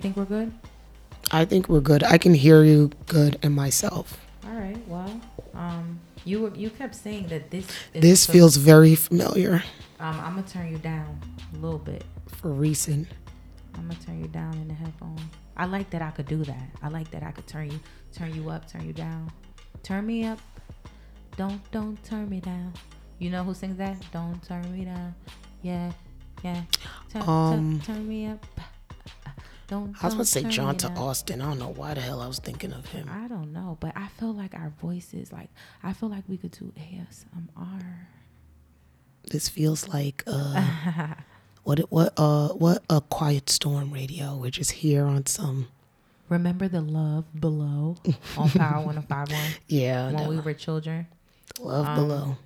Think we're good? I think we're good. I can hear you good and myself. All right. Well, um, you were you kept saying that this is This so- feels very familiar Um, I'm gonna turn you down a little bit. for recent. I'm gonna turn you down in the headphone. I like that I could do that. I like that I could turn you turn you up, turn you down. Turn me up. Don't don't turn me down. You know who sings that? Don't turn me down. Yeah, yeah. Turn, Um, turn, turn me up. Don't. I was about to say Johnta Austin. I don't know why the hell I was thinking of him. I don't know, but I feel like our voices, like I feel like we could do ASMR. This feels like uh, what it- what uh what a quiet storm radio. We're just here on some Remember the love below on Power 1051 yeah when the we were children? love um, below.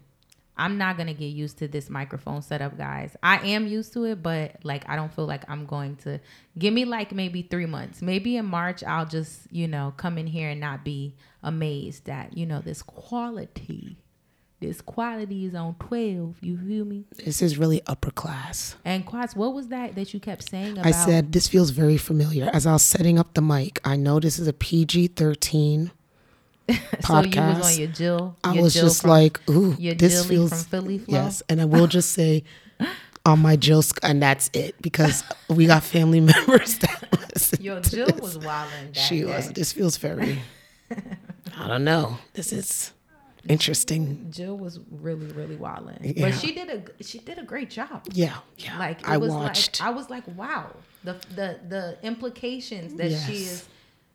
I'm not gonna get used to this microphone setup, guys. I am used to it, but like I don't feel like I'm going to give me like maybe three months. Maybe in March I'll just, you know, come in here and not be amazed that, you know, this quality. This quality is on twelve. You feel me? This is really upper class. And Quats, what was that that you kept saying about I said this feels very familiar. As I was setting up the mic, I know this is a PG thirteen so you was on your Jill. I was Jill just from- like, ooh, your this Jilly feels from Philly Flow. yes. And I will just say on my Jill, and that's it because we got family members that listen. Yo, Jill this. was wilding. That She day. was. This feels very. I don't know. This is interesting. Jill was really, really wilding. Yeah. But she did a she did a great job. Yeah, yeah. Like it I was watched. like I was like, wow. The the the implications that she is,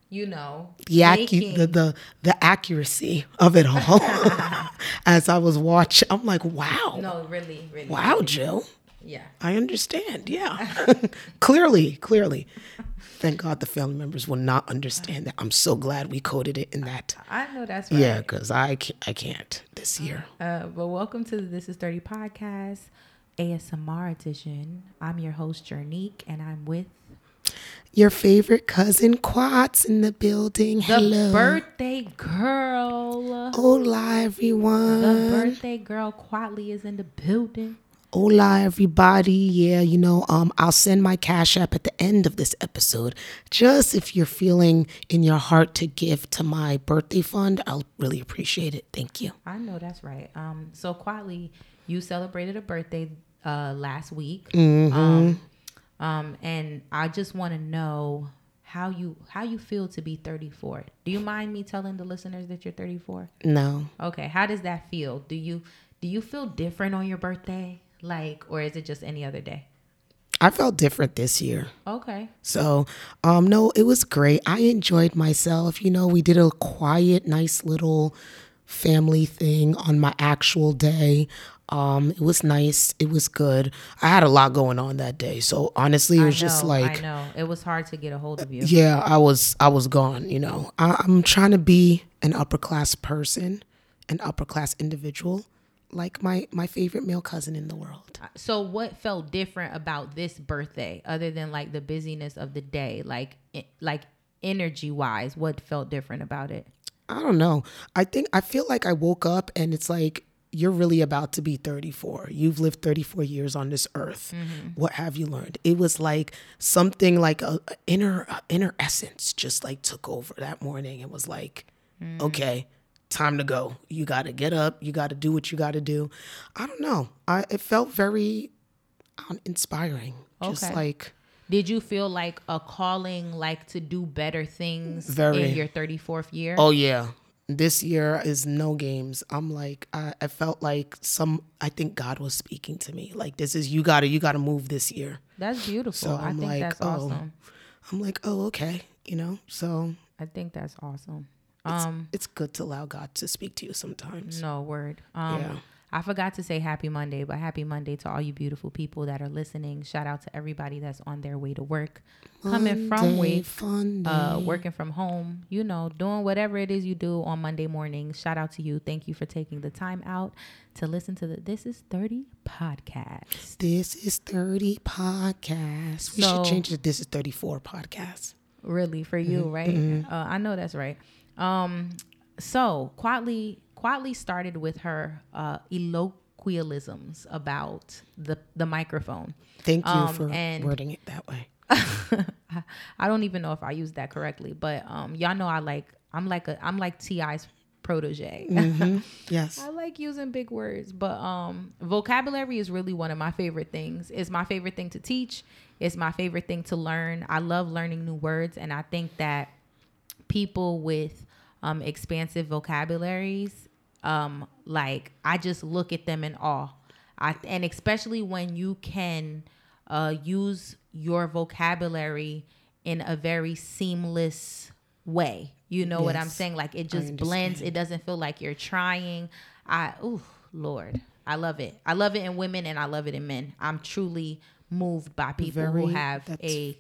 you know, the, acu- the the the accuracy of it all. As I was watching, I'm like, wow, no, really, really. wow, really. Jill. Yeah. I understand. Yeah, clearly, clearly. Thank God the family members will not understand that. I'm so glad we coded it in that. I know that's right. Yeah, because I can't, I can't this year. Uh, but welcome to the This Is 30 podcast, ASMR edition. I'm your host, Jernique, and I'm with Your favorite cousin Quats in the building. the Hello. birthday girl. Hola, everyone. The birthday girl, Quatley, is in the building. Hola, everybody. Yeah, you know, um, I'll send my cash app at the end of this episode. Just if you're feeling in your heart to give to my birthday fund, I'll really appreciate it. Thank you. I know that's right. Um, so quietly, you celebrated a birthday uh last week. Mm-hmm. Um, um, and I just want to know how you how you feel to be 34. Do you mind me telling the listeners that you're 34? No, Okay, how does that feel? Do you do you feel different on your birthday? Like, or is it just any other day? I felt different this year. Okay. So, um, no, it was great. I enjoyed myself. You know, we did a quiet, nice little family thing on my actual day. Um, it was nice. It was good. I had a lot going on that day. So honestly, it was I just like I know it was hard to get a hold of you. yeah, I was I was gone, you know. I, I'm trying to be an upper class person, an upper class individual, like my my favorite male cousin in the world. So what felt different about this birthday other than like the busyness of the day? Like like energy wise, what felt different about it? I don't know. I think I feel like I woke up and it's like you're really about to be 34. You've lived 34 years on this earth. What have you learned? It was like something like a, a inner a inner essence just like took over that morning. It was like, okay, time to go. You got to get up. You got to do what you got to do. I don't know. I it felt very um, inspiring. Just Okay. like Did you feel like a calling like to do better things Very. in your 34th year? Oh yeah. This year is no games. I'm like I, I felt like some I think God was speaking to me. Like this is you gotta you gotta move this year. That's beautiful. So I I'm think like, that's oh. awesome. I'm like, oh okay, you know. So I think that's awesome. it's, Um it's good to allow God to speak to you sometimes. no word. Um Yeah. I forgot to say happy Monday, but happy Monday to all you beautiful people that are listening. Shout out to everybody that's on their way to work, coming from Monday, work, fun uh, working from home, you know, doing whatever it is you do on Monday morning. Shout out to you. Thank you for taking the time out to listen to the This Is 30 podcast. This is 30 podcast. We So- should change it. This is 34 podcast. Really, for you, Mm-hmm, right? Uh, I know that's right. Um, so, Quatley, Quatley started with her uh, eloquialisms about the, the microphone. Thank you Um, for and- wording it that way. I don't even know if I used that correctly, but um, y'all know I like I'm like a I'm like Ti's protege. Mm-hmm. Yes. I like using big words, but um, vocabulary is really one of my favorite things. It's my favorite thing to teach. It's my favorite thing to learn. I love learning new words, and I think that people with um, expansive vocabularies, um, like I just look at them in awe. I and especially when you can uh, use your vocabulary in a very seamless way. You know what I'm saying? Like it just blends. It doesn't feel like you're trying. I oh Lord, I love it. I love it in women and I love it in men. I'm truly moved by people who have a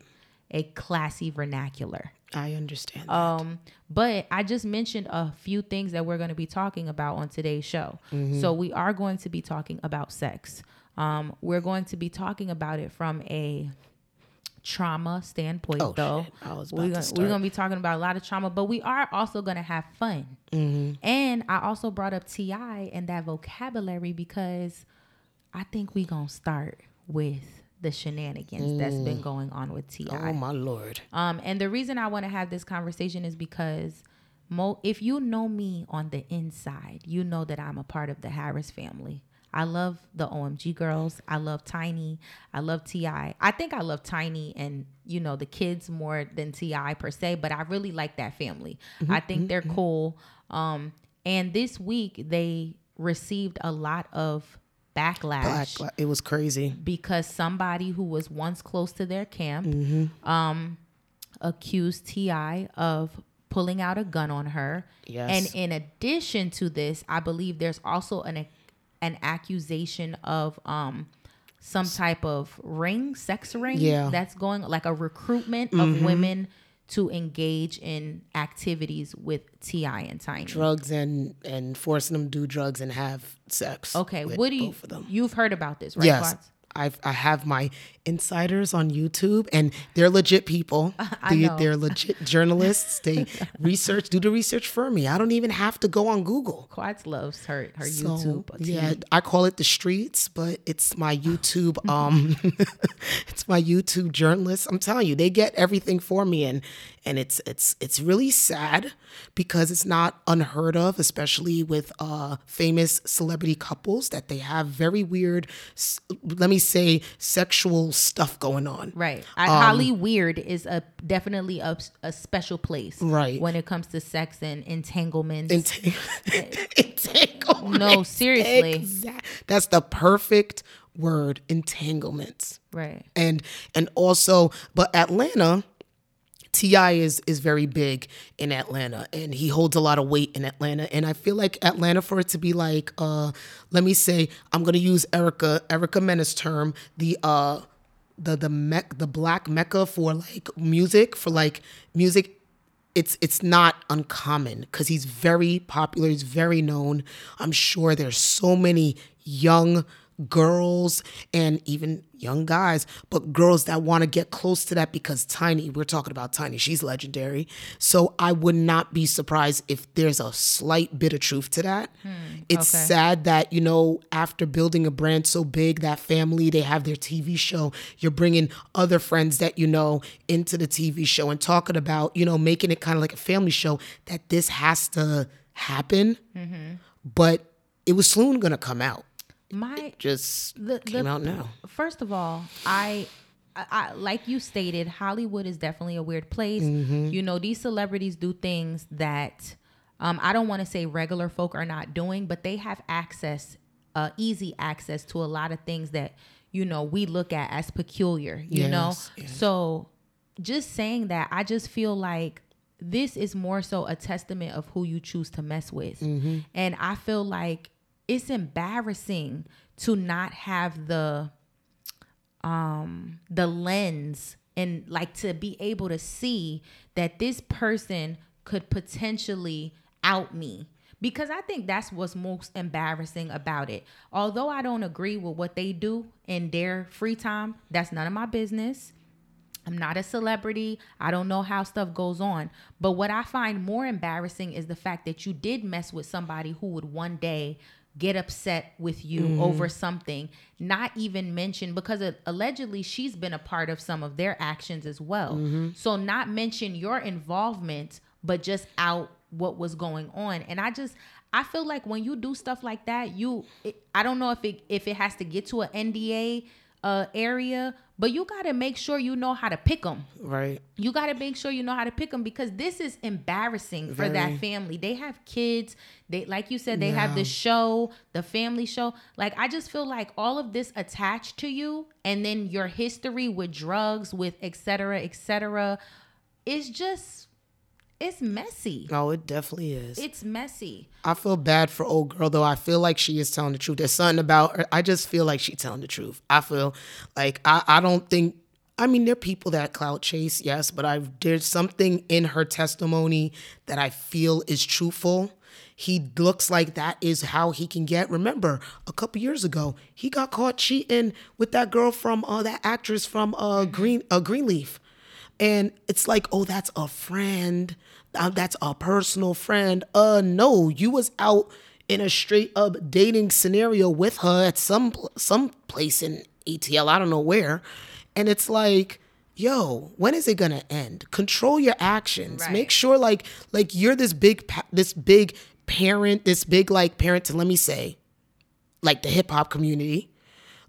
a classy vernacular. I understand. that. Um, but I just mentioned a few things that we're going to be talking about on today's show. Mm-hmm. So we are going to be talking about sex. Um, we're going to be talking about it from a trauma standpoint, Oh, though. shit. I was we're gonna, we're going to be talking about a lot of trauma, but we are also going to have fun. Mm-hmm. And I also brought up Ti and that vocabulary because I think we're gonna start with the shenanigans that's been going on with Ti. oh my lord. Um, and the reason I want to have this conversation is because mo- if you know me on the inside, you know that I'm a part of the Harris family. I love the OMG Girlz. I love Tiny. I love Ti. I think I love Tiny and you know the kids more than Ti per se, but I really like that family. I think they're cool. Um, and this week they received a lot of backlash Black. It was crazy. because somebody who was once close to their camp Mm-hmm. um, accused Ti of pulling out a gun on her. Yes. And in addition to this, I believe there's also an an accusation of um some type of ring, sex ring Yeah. Mm-hmm. that's going like a recruitment of women to engage in activities with Ti and Tiny. Drugs and and forcing them to do drugs and have sex. Okay, what do you you've heard about this, right? Yes. I've, I have my insiders on YouTube, and they're legit people. I They, know. they're legit journalists. They research, do the research for me. I don't even have to go on Google. Quats loves her her So, YouTube. yeah, I call it the streets, but it's my YouTube. Um, it's my YouTube journalists. I'm telling you, they get everything for me, and and it's it's it's really sad because it's not unheard of, especially with uh famous celebrity couples that they have very weird, let me say, sexual stuff going on. Right. I, Um, Holly Weird is a definitely a, a special place. Right. When it comes to sex and entanglements. Entang- entanglement. No, seriously. Exact- That's the perfect word, entanglements. right. and and also but atlanta ti is is very big in atlanta and he holds a lot of weight in atlanta and i feel like atlanta for it to be like uh let me say i'm gonna use erica erica menace term the uh the the mech the black mecca for like music for like music it's it's not uncommon because he's very popular he's very known. I'm sure there's so many young girls and even young guys but girls that want to get close to that because tiny we're talking about tiny she's legendary. So i would not be surprised if there's a slight bit of truth to that. Hmm, it's okay. sad that you know after building a brand so big that family they have their tv show you're bringing other friends that you know into the tv show and talking about you know making it kind of like a family show that this has to happen. Mm-hmm. But it was soon gonna come out My just The- came the- out now first of all, I, I, like you stated, Hollywood is definitely a weird place. Mm-hmm. You know, these celebrities do things that um, I don't want to say regular folk are not doing, but they have access, uh, easy access to a lot of things that you know we look at as peculiar. You know, Yes, yes. so just saying that, I just feel like this is more so a testament of who you choose to mess with. Mm-hmm. And I feel like it's embarrassing to not have the um the lens and like to be able to see that this person could potentially out me because I think that's what's most embarrassing about it. Although I don't agree with what they do in their free time, that's none of my business. I'm not a celebrity. I don't know how stuff goes on. But what I find more embarrassing is the fact that you did mess with somebody who would one day get upset with you Mm-hmm. over something, not even mention because uh, allegedly she's been a part of some of their actions as well. Mm-hmm. So not mention your involvement, but just out what was going on. And I just I feel like when you do stuff like that, you it, I don't know if it if it has to get to an NDA uh area, but you got to make sure you know how to pick them. Right. You got to make sure you know how to pick them because this is embarrassing for that family. They have kids. They like you said they have the show, the family show. Like I just feel like all of this attached to you and then your history with drugs, with etc. cetera, et cetera, is just it's messy. No, it definitely is. It's messy. I feel bad for old girl though. I feel like she is telling the truth. There's something about her. I just feel like she's telling the truth. I feel like I, I don't think I mean there are people that clout chase, yes, but I there's something in her testimony that I feel is truthful. He looks like that is how he can get. Remember, a couple years ago, he got caught cheating with that girl from uh that actress from uh Green uh Greenleaf. And it's like, oh, that's a friend. Uh, That's a personal friend. Uh, no, you was out in a straight up dating scenario with her at some some place in ATL. I don't know where. And it's like, yo, when is it gonna end? Control your actions. Right. Make sure like like you're this big pa- this big parent, this big like parent to let me say, like the hip hop community.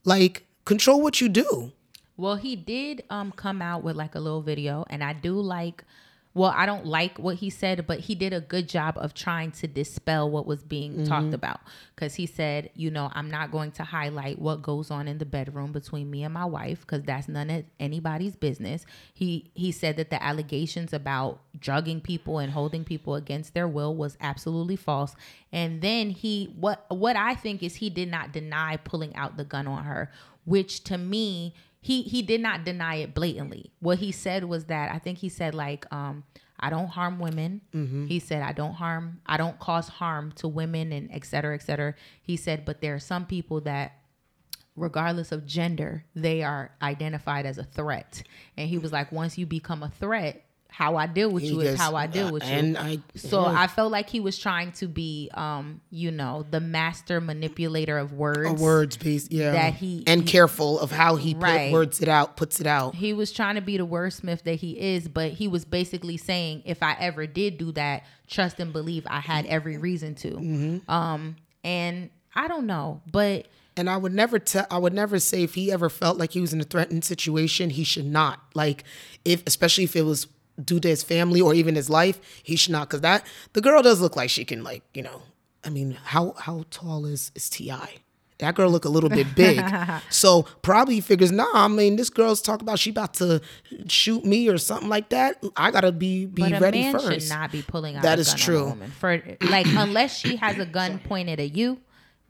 Like control what you do. Well, he did um come out with like a little video and I do like well, I don't like what he said, but he did a good job of trying to dispel what was being mm-hmm. talked about cuz he said, you know, I'm not going to highlight what goes on in the bedroom between me and my wife cuz that's none of anybody's business. He he said that the allegations about drugging people and holding people against their will was absolutely false. And then he what what I think is he did not deny pulling out the gun on her, which to me he he did not deny it blatantly. What he said was that I think he said like um I don't harm women. He said I don't harm I don't cause harm to women and et cetera, et cetera. He said, but there are some people that regardless of gender, they are identified as a threat. And he was like, once you become a threat, how I deal with He you is how I deal uh, with you. and I- so yeah. I felt like he was trying to be, um, you know, the master manipulator of words. A words based, yeah. That he- and he- careful of how he put words it out, puts it out. he was trying to be the wordsmith that he is, but he was basically saying, if I ever did do that, trust and believe I had every reason to. Mm-hmm. Um, and I don't know, but And I would never tell. I would never say if he ever felt like he was in a threatened situation, he should not. Like if, especially if it was due to his family or even his life, he should not. Because that the girl does look like she can, like you know. I mean, how how tall is is Ti? That girl look a little bit big, so probably he figures, nah. I mean, this girl's talking about she about to shoot me or something like that. I gotta be be but a ready man first. should not be pulling out That a is gun on a true. woman for like unless she has a gun pointed at you.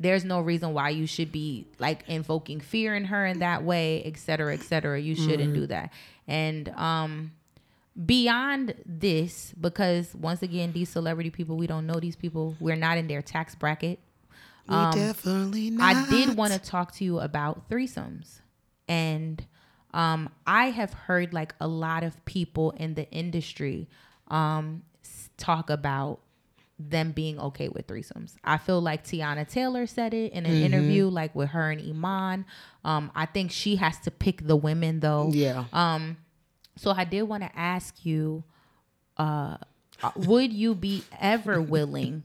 There's no reason why you should be like invoking fear in her in that way, et cetera, et cetera. You shouldn't Mm-hmm. do that. And um beyond this, because once again, these celebrity people, we don't know these people. We're not in their tax bracket. we definitely not. Um, I did want to talk to you about threesomes. And um, I have heard like a lot of people in the industry um, talk about them being okay with threesomes. I feel like Teyana Taylor said it in an Mm-hmm. interview, like with her and Iman. Um, I think she has to pick the women though. Yeah. Um, so I did want to ask you, uh, uh, would you be ever willing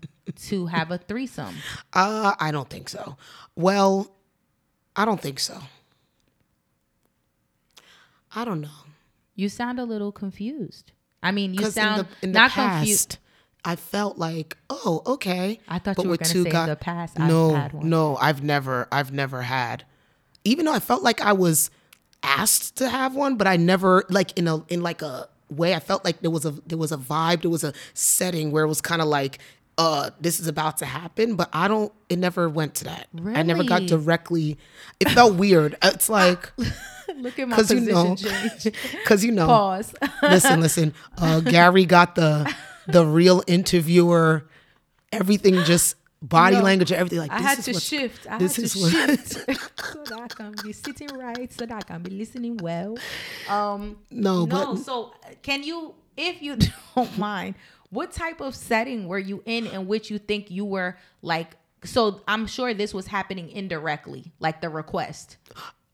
to have a threesome? Uh, I don't think so. Well, I don't think so. I don't know. You sound a little confused. I mean, you Because in sound the in the not past, confused. I felt like, oh, okay. I thought you were gonna two say in guy- the past I've No, had one. no, I've never, I've never had. Even though I felt like I was asked to have one, but I never like in a in like a way. I felt like there was a there was a vibe, there was a setting where it was kind of like. Uh, this is about to happen, but I don't. It never went to that. I never got directly. It felt weird. It's like Look at my because you know, change. because you know, Pause. listen, listen. Uh, Gary got the the real interviewer. Everything just body No, language, and everything like I had is to what's- shift. I this had is to what- shift so that I can be sitting right, so that I can be listening well. Um, No, no. but So, can you, if you don't mind, what type of setting were you in in which you think you were like? so I'm sure this was happening indirectly, like the request.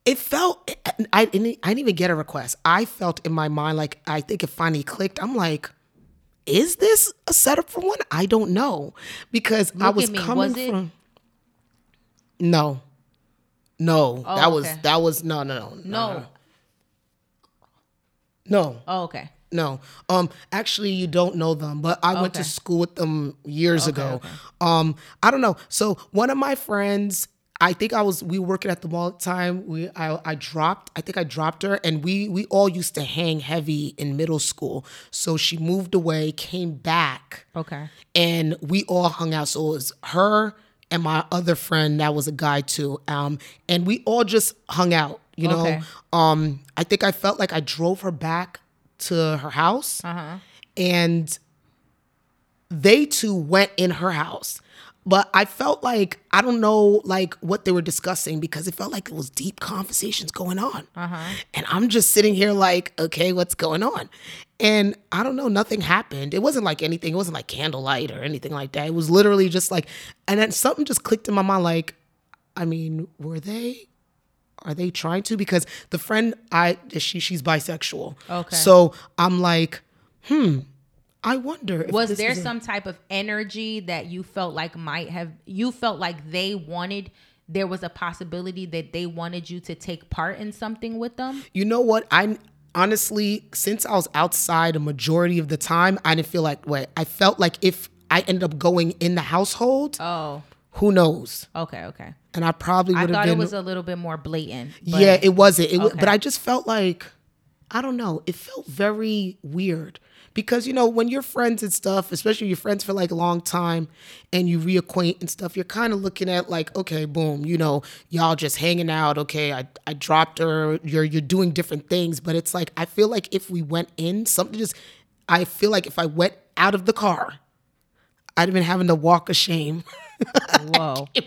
it felt I I didn't even get a request. I felt in my mind like I think it finally clicked. I'm like, is this a setup for one? I don't know because I was coming Was from. No, no, Oh, that was that was no no no No. no Oh, okay. no. Um, actually, you don't know them, but I went to school with them years ago. okay. Um, I don't know. So one of my friends, I think I was we were working at the mall at the time. We I I dropped. I think I dropped her, and we we all used to hang heavy in middle school. So she moved away, came back, Okay. and we all hung out. So it was her and my other friend that was a guy too. Um, and we all just hung out. You know. Okay. Um, I think I felt like I drove her back to her house, and they two went in her house. But I felt like I don't know like what they were discussing because it felt like it was deep conversations going on. And I'm just sitting here like, okay, what's going on? And I don't know, nothing happened. It wasn't like anything, it wasn't like candlelight or anything like that. It was literally just like and then something just clicked in my mind like, I mean, were they are they trying to? Because the friend I she she's bisexual. Okay. So I'm like, hmm, I wonder if Was there a- some type of energy that you felt like might have you felt like they wanted there was a possibility that they wanted you to take part in something with them? You know what? I honestly, since I was outside a majority of the time, I didn't feel like what I felt like if I ended up going in the household, Oh, who knows? okay, okay. And I probably I would have thought been. it was a little bit more blatant. but- yeah, it wasn't. It was, but I just felt like I don't know. It felt very weird because you know when you're friends and stuff, especially your friends for like a long time, and you reacquaint and stuff, you're kind of looking at like, okay, boom, you know, y'all just hanging out. Okay, I I dropped her. You're you're doing different things, but it's like I feel like if we went in, something just. I feel like if I went out of the car, I'd have been having to walk a shame. Whoa.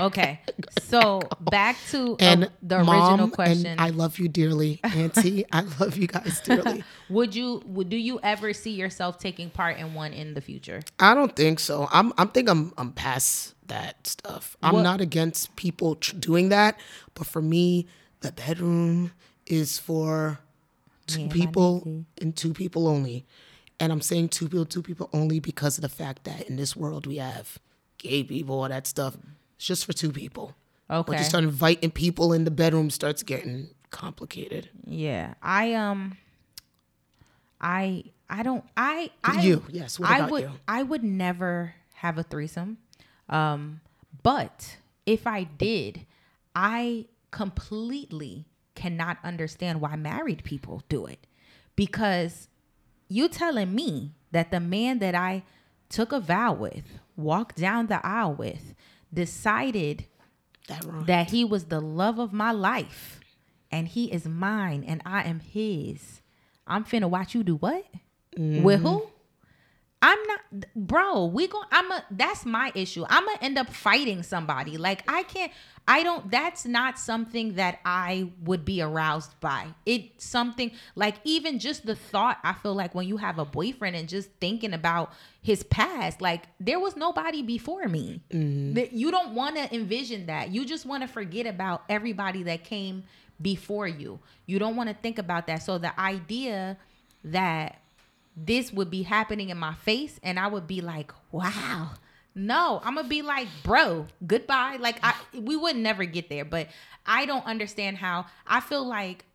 Okay. So back to uh, And the original question. And I love you dearly, Auntie. I love you guys dearly. would you would do you ever see yourself taking part in one in the future? I don't think so. I'm. I'm think I'm. I'm past that stuff. I'm What- not against people tr- doing that, but for me, the bedroom is for two people and two people only. And I'm saying two people, two people only because of the fact that in this world we have gay people, all that stuff. It's just for two people. Once Okay. you start inviting people in the bedroom, starts getting complicated. Yeah. I um I I don't I I You, yes. What I would you? I would never have a threesome. Um but if I did, I completely cannot understand why married people do it. Because you telling me that the man that I took a vow with, walked down the aisle with, decided That that he was the love of my life and he is mine and I am his. I'm finna watch you do what? With mm-hmm. who? I'm not bro, we going I'm a that's my issue. I'm gonna end up fighting somebody. Like I can't I don't that's not something that I would be aroused by. It's something like even just the thought I feel like when you have a boyfriend and just thinking about his past, like there was nobody before me. Mm-hmm. That You don't want to envision that. You just want to forget about everybody that came before you. You don't want to think about that. So the idea that this would be happening in my face and I would be like, wow. No, I'm gonna be like, bro, goodbye. Like I we would never get there, but I don't understand how I feel like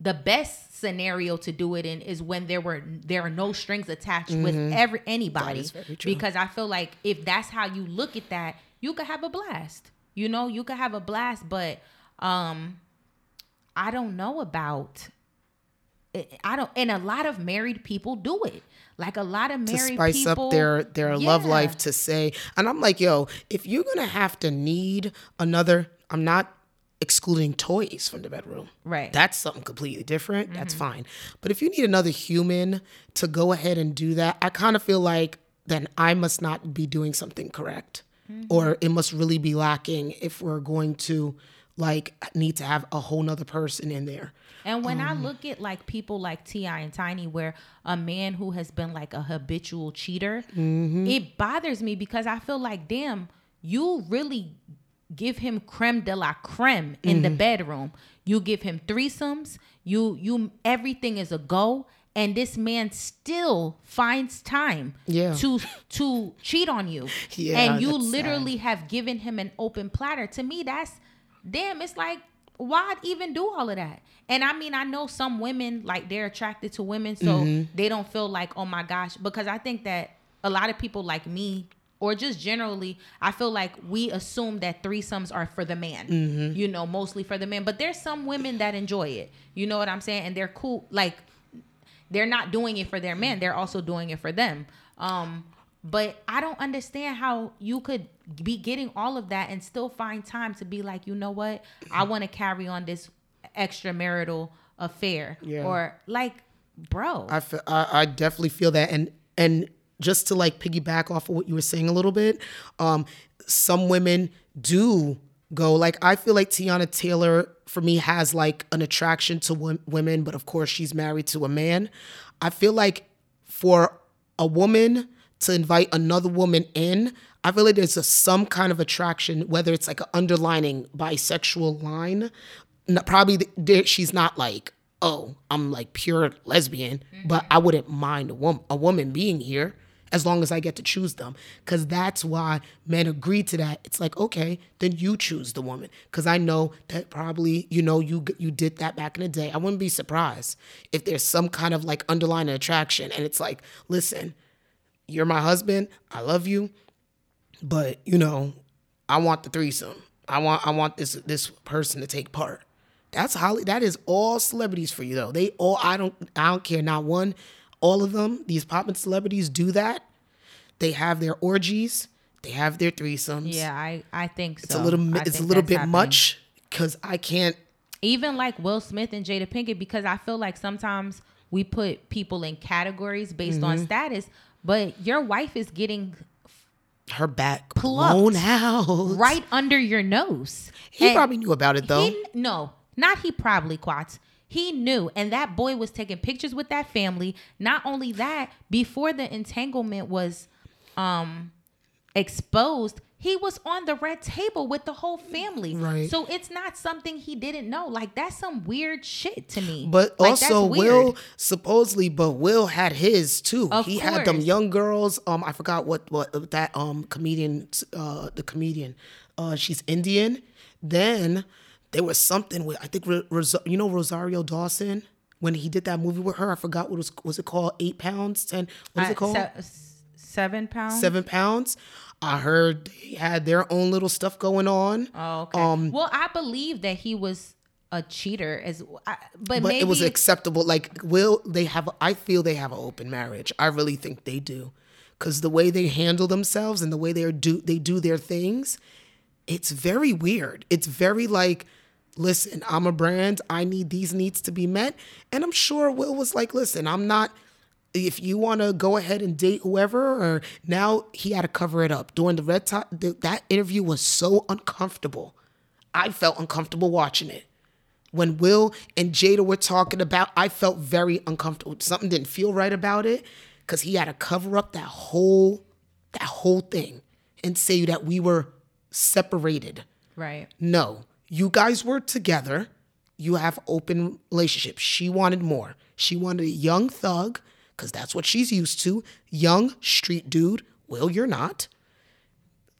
the best scenario to do it in is when there were there are no strings attached with every anybody is very true. because I feel like if that's how you look at that, you could have a blast. You know, you could have a blast, but um I don't know about I don't and a lot of married people do it. Like a lot of to married spice people up their their love life to say and i'm like yo if you're gonna have to need another i'm not excluding toys from the bedroom Right. Mm-hmm. that's something completely different that's fine but if you need another human to go ahead and do that i kind of feel like then i must not be doing something correct Mm-hmm. or it must really be lacking if we're going to like need to have a whole nother person in there And when Um, I look at like people like Ti and Tiny, where a man who has been like a habitual cheater, Mm-hmm. it bothers me because I feel like, damn, you really give him creme de la creme in Mm-hmm. the bedroom. You give him threesomes. You you everything is a go. And this man still finds time Yeah. to to cheat on you. Yeah, and you that's sad. literally have given him an open platter. To me, that's damn. It's like why even do all of that? And I mean, I know some women like they're attracted to women, so Mm-hmm. they don't feel like oh my gosh. Because I think that a lot of people like me. Or just generally, I feel like we assume that threesomes are for the man, Mm-hmm. you know, mostly for the man. But there's some women that enjoy it. You know what I'm saying? And they're cool. Like they're not doing it for their men they're also doing it for them um but i don't understand how you could be getting all of that and still find time to be like you know what i want to carry on this extramarital affair Yeah. or like bro I, fe- I I definitely feel that, and and just to like piggyback off of what you were saying a little bit, um, some women do go like I feel like Teyana Taylor for me has like an attraction to wo- women, but of course she's married to a man. I feel like for a woman to invite another woman in, I feel like there's a, some kind of attraction, whether it's like an underlining bisexual line. Probably there, she's not like, oh, I'm like pure lesbian, but mm-hmm. I wouldn't mind a woman a woman being here as long as I get to choose them. Cause that's why men agree to that. It's like, okay, then you choose the woman. Cause I know that probably, you know, you you did that back in the day. I wouldn't be surprised if there's some kind of like underlying attraction and it's like, listen, you're my husband, I love you, but you know, I want the threesome. I want I want this this person to take part. That's Holly. That is all celebrities for you though. They all I don't I don't care. Not one. All of them. These poppin' celebrities do that. They have their orgies. They have their threesomes. yeah i i think so It's a little. I It's a little bit happening. much because I can't. even like Will Smith and Jada Pinkett because I feel like sometimes we put people in categories based on mm-hmm. status, but your wife is getting Her back Plucked. blown out. right under your nose. He And probably knew about it though. he- no, not he probably quats. He knew, and that boy was taking pictures with that family. Not only that, before the entanglement was um exposed, he was on the red table with the whole family. Right. So it's not something he didn't know. Like that's some weird shit to me. But Like, also. Will supposedly, but Will had his too. Of he had them young girls. Um, I forgot what what that um comedian, uh, the comedian, uh, she's Indian. Then there was something with I think Ros- you know Rosario Dawson when he did that movie with her. I forgot what was was it called? Eight pounds, ten. What is I- it called? se- seven pounds. Seven pounds. I heard they had their own little stuff going on. Oh, okay. Um, well, I believe that he was a cheater, as I, but, but maybe it was acceptable. Like, will they have? I feel they have an open marriage. I really think they do, because the way they handle themselves and the way they do they do their things, it's very weird. It's very like, listen, I'm a brand. I need these needs to be met, and I'm sure Will was like, listen, I'm not. If you want to go ahead and date whoever, or now he had to cover it up during the red top. The, that interview was so uncomfortable. I felt uncomfortable watching it when Will and Jada were talking about, I felt very uncomfortable. Something didn't feel right about it because he had to cover up that whole that whole thing and say that we were separated. right. No, you guys were together. You have open relationship. She wanted more. She wanted a young thug because that's what she's used to. Young street dude. Will, you're not.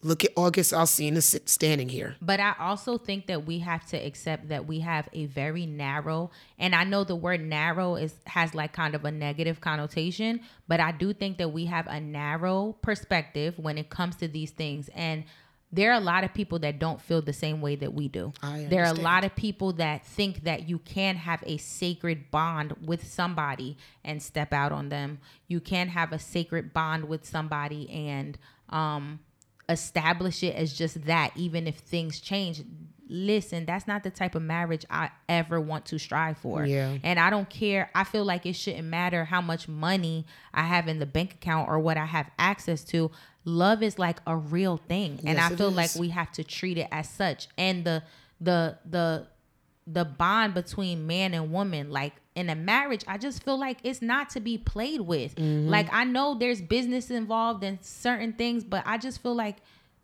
Look at August Alsina standing here. But I also think that we have to accept that we have a very narrow, and I know the word narrow is has like kind of a negative connotation, but I do think that we have a narrow perspective when it comes to these things. And there are a lot of people that don't feel the same way that we do. I there are a lot of people that think that you can have a sacred bond with somebody and step out on them. You can have a sacred bond with somebody and um establish it as just that even if things change listen that's not the type of marriage i ever want to strive for Yeah. and i don't care i feel like it shouldn't matter how much money i have in the bank account or what i have access to love is like a real thing and i feel like we have to treat it as such and the the the the bond between man and woman like in a marriage i just feel like it's not to be played with Mm-hmm. like i know there's business involved in certain things but i just feel like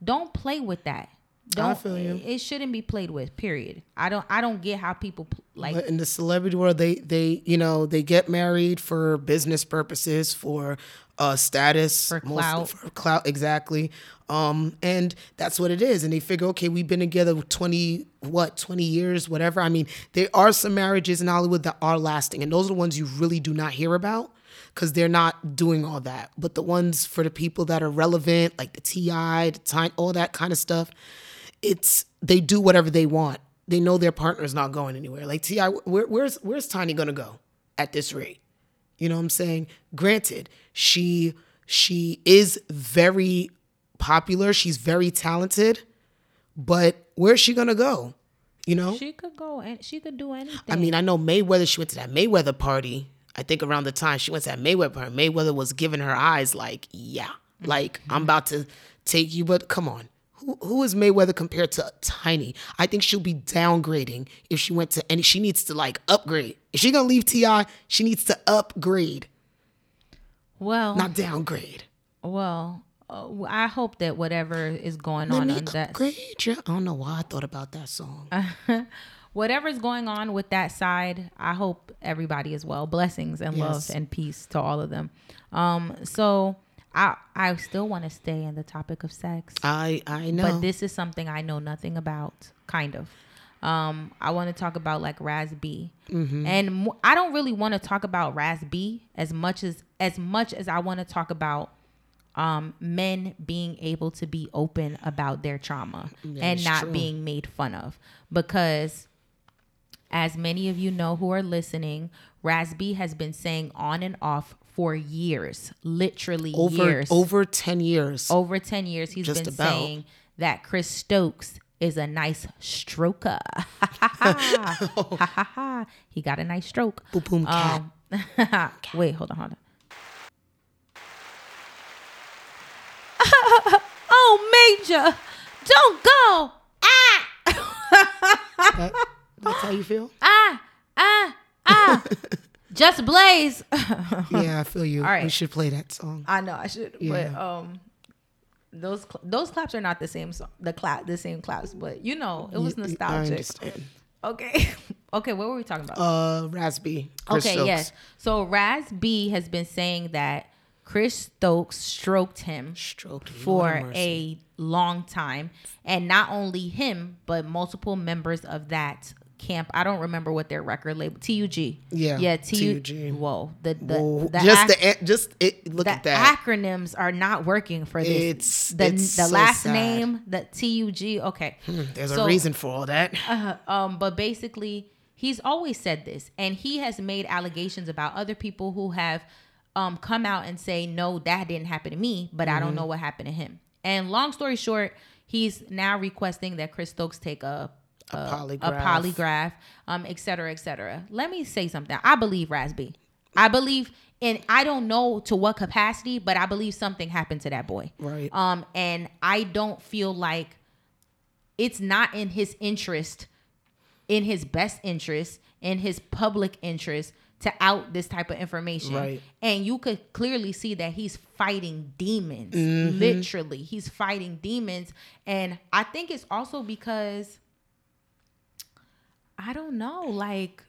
don't play with that. Don't feel you. It shouldn't be played with. Period. I don't. I don't get how people like. But in the celebrity world, they they you know they get married for business purposes, for uh status, for clout, for clout exactly. Um, and that's what it is. And they figure, okay, we've been together twenty what twenty years, whatever. I mean, there are some marriages in Hollywood that are lasting, and those are the ones you really do not hear about because they're not doing all that. But the ones for the people that are relevant, like the T.I., the time, all that kind of stuff it's they do whatever they want. They know their partner's not going anywhere. Like Ti, where, where's where's Tiny gonna go at this rate? You know what I'm saying? Granted, she she is very popular. She's very talented, but where's she gonna go? You know, she could go and she could do anything. I mean, I know Mayweather. She went to that Mayweather party. I think around the time she went to that Mayweather party, Mayweather was giving her eyes like, yeah, like mm-hmm. I'm about to take you, but come on, who, who is Mayweather compared to Tiny? I think she'll be downgrading if she went to any. She needs to like upgrade. If she gonna leave Ti, she needs to upgrade. Well, not downgrade. Well, uh, I hope that whatever is going Let on on that. Upgrade I don't know why I thought about that song. Whatever's going on with that side, I hope everybody is well. Blessings and yes. love and peace to all of them. Um, so I I still want to stay in the topic of sex. I I know, but this is something I know nothing about. Kind of. Um, I want to talk about like Raz B, mm-hmm. and I don't really want to talk about Raz B as much as as much as I want to talk about um, men being able to be open about their trauma and not true. being made fun of. Because, as many of you know who are listening, Raz B has been saying on and off for years, literally over, years. Over 10 years. Over 10 years, he's Just been about. saying that Chris Stokes is a nice stroker. he got a nice stroke. Boom, boom, cat. Um, wait, hold on, hold on. oh, Major, don't go. Ah. that, that's how you feel? Ah, ah, ah. Just Blaze. yeah, I feel you. All right. We should play that song. I know I should, yeah. but um, those those claps are not the same song, the clap the same claps, but you know it was nostalgic. Okay, okay. What were we talking about? Uh, Raz B. Chris okay, Stokes. yes. So Raz B has been saying that Chris Stokes stroked him stroked for a long time, and not only him, but multiple members of that camp. I don't remember what their record label. TUG. Yeah. Yeah. TUG. Whoa. The the, Whoa. the just ac- the just it. Look at that. Acronyms are not working for this. It's the it's the so last sad. name. The TUG. Okay. Hmm, there's so, a reason for all that. Uh, um. But basically, he's always said this, and he has made allegations about other people who have um come out and say no, that didn't happen to me, but mm-hmm. I don't mm-hmm. know what happened to him. And long story short, he's now requesting that Chris Stokes take a a, a polygraph, a polygraph, um, et cetera, et cetera. Let me say something. I believe Raz I believe and I don't know to what capacity, but I believe something happened to that boy. Right. Um, and I don't feel like it's not in his interest, in his best interest, in his public interest to out this type of information. Right. And you could clearly see that he's fighting demons. Mm-hmm. Literally. He's fighting demons. And I think it's also because I don't know. Like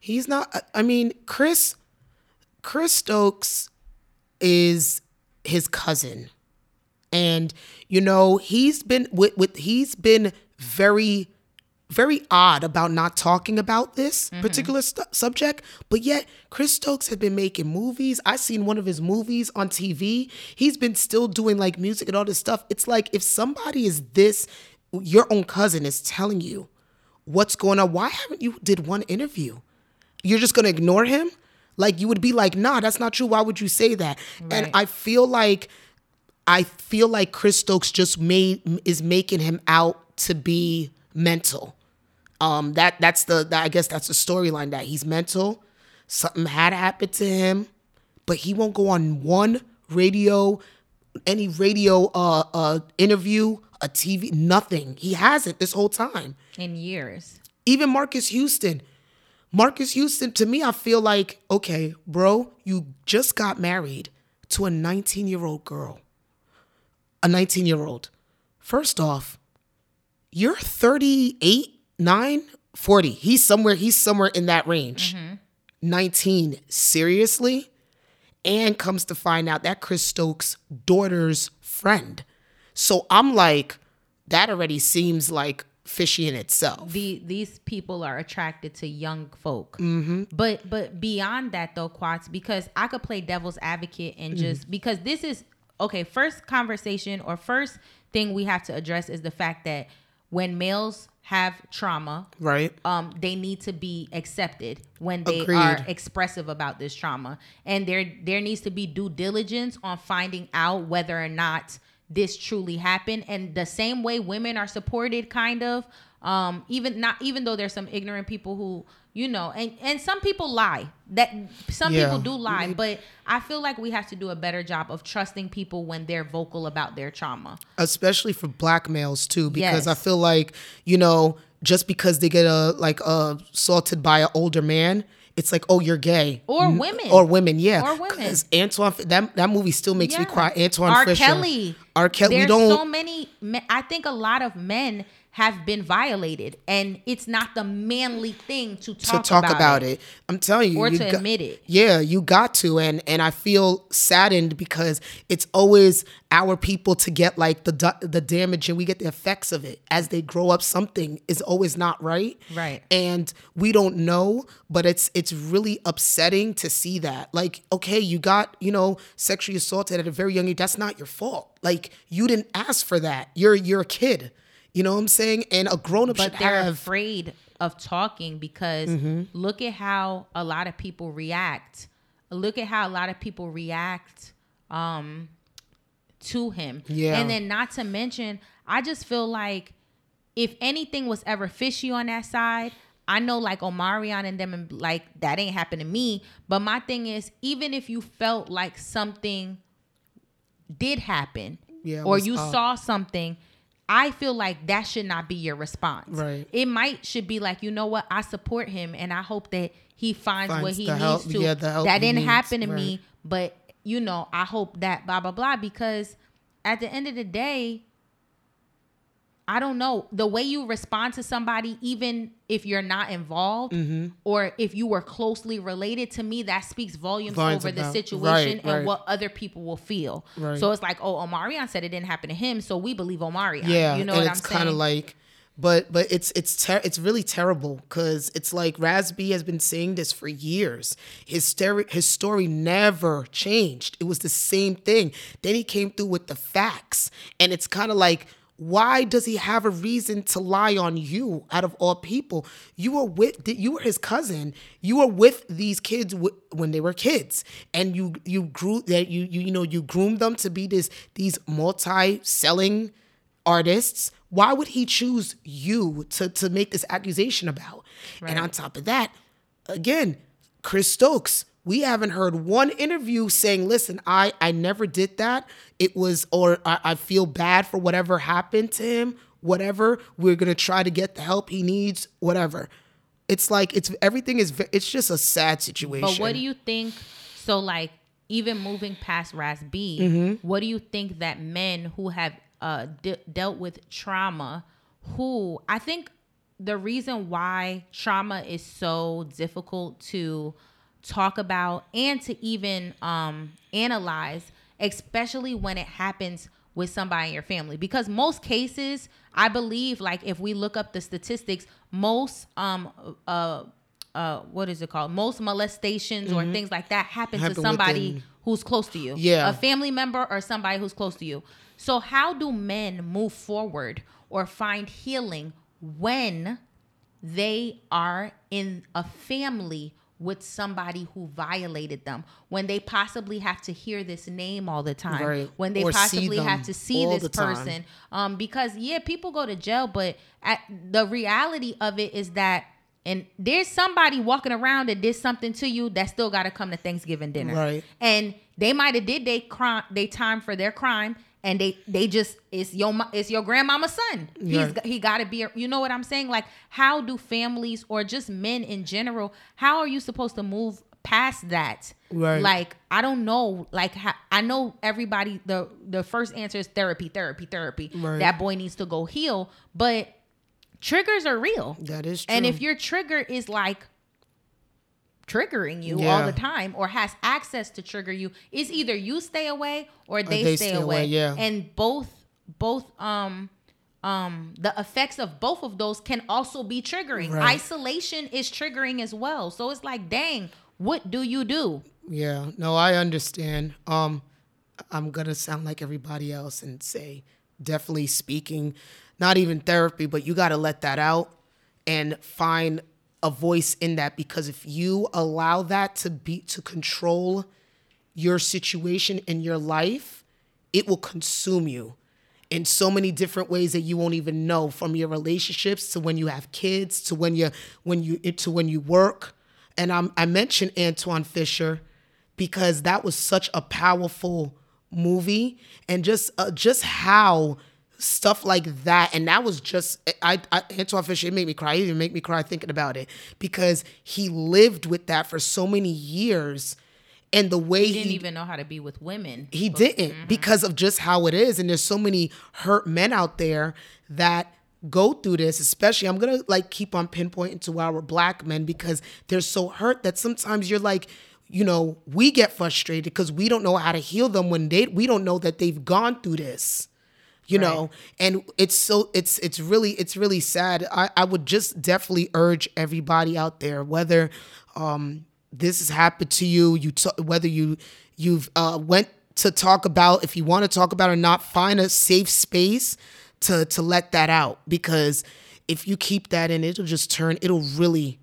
he's not I mean, Chris Chris Stokes is his cousin. And you know, he's been with, with he's been very very odd about not talking about this mm-hmm. particular st- subject, but yet Chris Stokes has been making movies. I seen one of his movies on TV. He's been still doing like music and all this stuff. It's like if somebody is this, your own cousin is telling you what's going on. Why haven't you did one interview? You're just gonna ignore him? Like you would be like, nah, that's not true. Why would you say that? Right. And I feel like I feel like Chris Stokes just made is making him out to be mental. Um, that that's the that, I guess that's the storyline that he's mental. Something had happened to him, but he won't go on one radio, any radio uh uh interview a TV, nothing. He hasn't this whole time. In years. Even Marques Houston. Marques Houston, to me, I feel like, okay, bro, you just got married to a 19 year old girl. A 19 year old. First off, you're 38, 9, 40. He's somewhere, he's somewhere in that range. 19. Seriously? And comes to find out that Chris Stokes' daughter's friend. So I'm like, that already seems like fishy in itself. the these people are attracted to young folk. Mm-hmm. But but beyond that though, Quats, because I could play devil's advocate and just because this is okay. First conversation or first thing we have to address is the fact that when males have trauma, Right? um, they need to be accepted when they Agreed. are expressive about this trauma, and there there needs to be due diligence on finding out whether or not this truly happened. And the same way women are supported, kind of, um, even not even though there's some ignorant people who you know, and and some people lie. That some Yeah. people do lie, but I feel like we have to do a better job of trusting people when they're vocal about their trauma. especially for black males too because i feel like you know just because they get a like uh, assaulted by an older man it's like oh you're gay Or women. or women yeah Or women. 'Cause Antwone that, that movie still makes me cry Antwone R. fisher Kelly. r kelly we There's don't so many. I think a lot of men have been violated, and it's not the manly thing to to talk, talk about, it. I'm telling you, Or you to got- admit it. Yeah, you got to, and and I feel saddened because it's always our people to get like the the damage, and we get the effects of it as they grow up. Something is always not right, Right. And we don't know, but it's it's really upsetting to see that. Like, okay, you got you know sexually assaulted at a very young age. That's not your fault. Like, you didn't ask for that. You're you're a kid. You know what I'm saying? And a grown up But should they're have. afraid of talking because Mm-hmm. look at how a lot of people react. Look at how a lot of people react um, to him. Yeah. And then not to mention, I just feel like if anything was ever fishy on that side, I know like Omarion and them and like that ain't happened to me. But my thing is, even if you felt like something did happen Yeah, or you up. saw something, I feel like that should not be your response. Right. It might should be like, you know what, I support him and I hope that he finds, what he needs help- to. yeah, that didn't needs, happen to right. me, but you know, I hope that blah blah blah because at the end of the day, I don't know the way you respond to somebody, even if you're not involved Mm-hmm. or if you were closely related. To me, that speaks volumes Volumes over the situation right, and right. what other people will feel. Right. So it's like, oh, Omarion said it didn't happen to him, so we believe Omarion. Yeah, you know what it's I'm saying. kind of like, but but it's it's ter- it's really terrible because it's like Raz-B has been saying this for years. His story his story never changed. It was the same thing. Then he came through with the facts, and it's kind of like. Why does he have a reason to lie on you out of all people? You were with you were his cousin. You were with these kids w- when they were kids, and you you grew that you you you know you groomed them to be this these multi selling artists, why would he choose you to, to make this accusation about? And on top of that, again, Chris Stokes, we haven't heard one interview saying, listen, I, I never did that. It was, or I, I feel bad for whatever happened to him, whatever. We're going to try to get the help he needs, whatever. It's like, it's everything is, it's just a sad situation. But what do you think? So, like, even moving past Raz-B, Mm-hmm. what do you think that men who have uh, de- dealt with trauma, who I think the reason why trauma is so difficult to talk about and to even um, analyze, especially when it happens with somebody in your family, because most cases, I believe, like if we look up the statistics, most um uh uh what is it called? Most molestations or things like that happen, Happen to somebody within- who's close to you. Yeah. A family member or somebody who's close to you. So how do men move forward or find healing when they are in a family with somebody who violated them when they possibly have to hear this name all the time Right. when they Or possibly have to see this person um because yeah people go to jail but at, the reality of it is that and there's somebody walking around that did something to you that still got to come to Thanksgiving dinner Right. and they might have did they crime they time for their crime and they they just it's your it's your grandmama's son he's Right. he got to be you know what i'm saying like how do families or just men in general how are you supposed to move past that. Right. Like I don't know. Like I know everybody. The the first answer is therapy, therapy, therapy. Right. That boy needs to go heal. But triggers are real. That is true. And if your trigger is like triggering you Yeah. all the time or has access to trigger you, it's either you stay away or they, they stay, stay away. away, yeah. And both both um um the effects of both of those can also be triggering. Right. Isolation is triggering as well. So it's like, dang, what do you do? Yeah, no, I understand. Um, I'm gonna sound like everybody else and say definitely speaking, not even therapy, but you gotta let that out and find a voice in that because if you allow that to be to control your situation in your life, it will consume you in so many different ways that you won't even know from your relationships to when you have kids to when you when you to when you work. And I'm, i mentioned Antwone Fisher because that was such a powerful movie. And just uh, just how stuff like that. And that was just I, I Antwone Fisher it made me cry. It even make me cry thinking about it because he lived with that for so many years. And the way He didn't even know how to be with women. he didn't mm-hmm. because of just how it is. And there's so many hurt men out there that go through this especially i'm gonna like keep on pinpointing to our black men because they're so hurt that sometimes you're like you know we get frustrated because we don't know how to heal them when they we don't know that they've gone through this you know and it's so it's it's really it's really sad. I i would just definitely urge everybody out there whether um this has happened to you you t- whether you you've uh went to talk about if you want to talk about or not find a safe space to to let that out. Because if you keep that in it'll just turn it'll really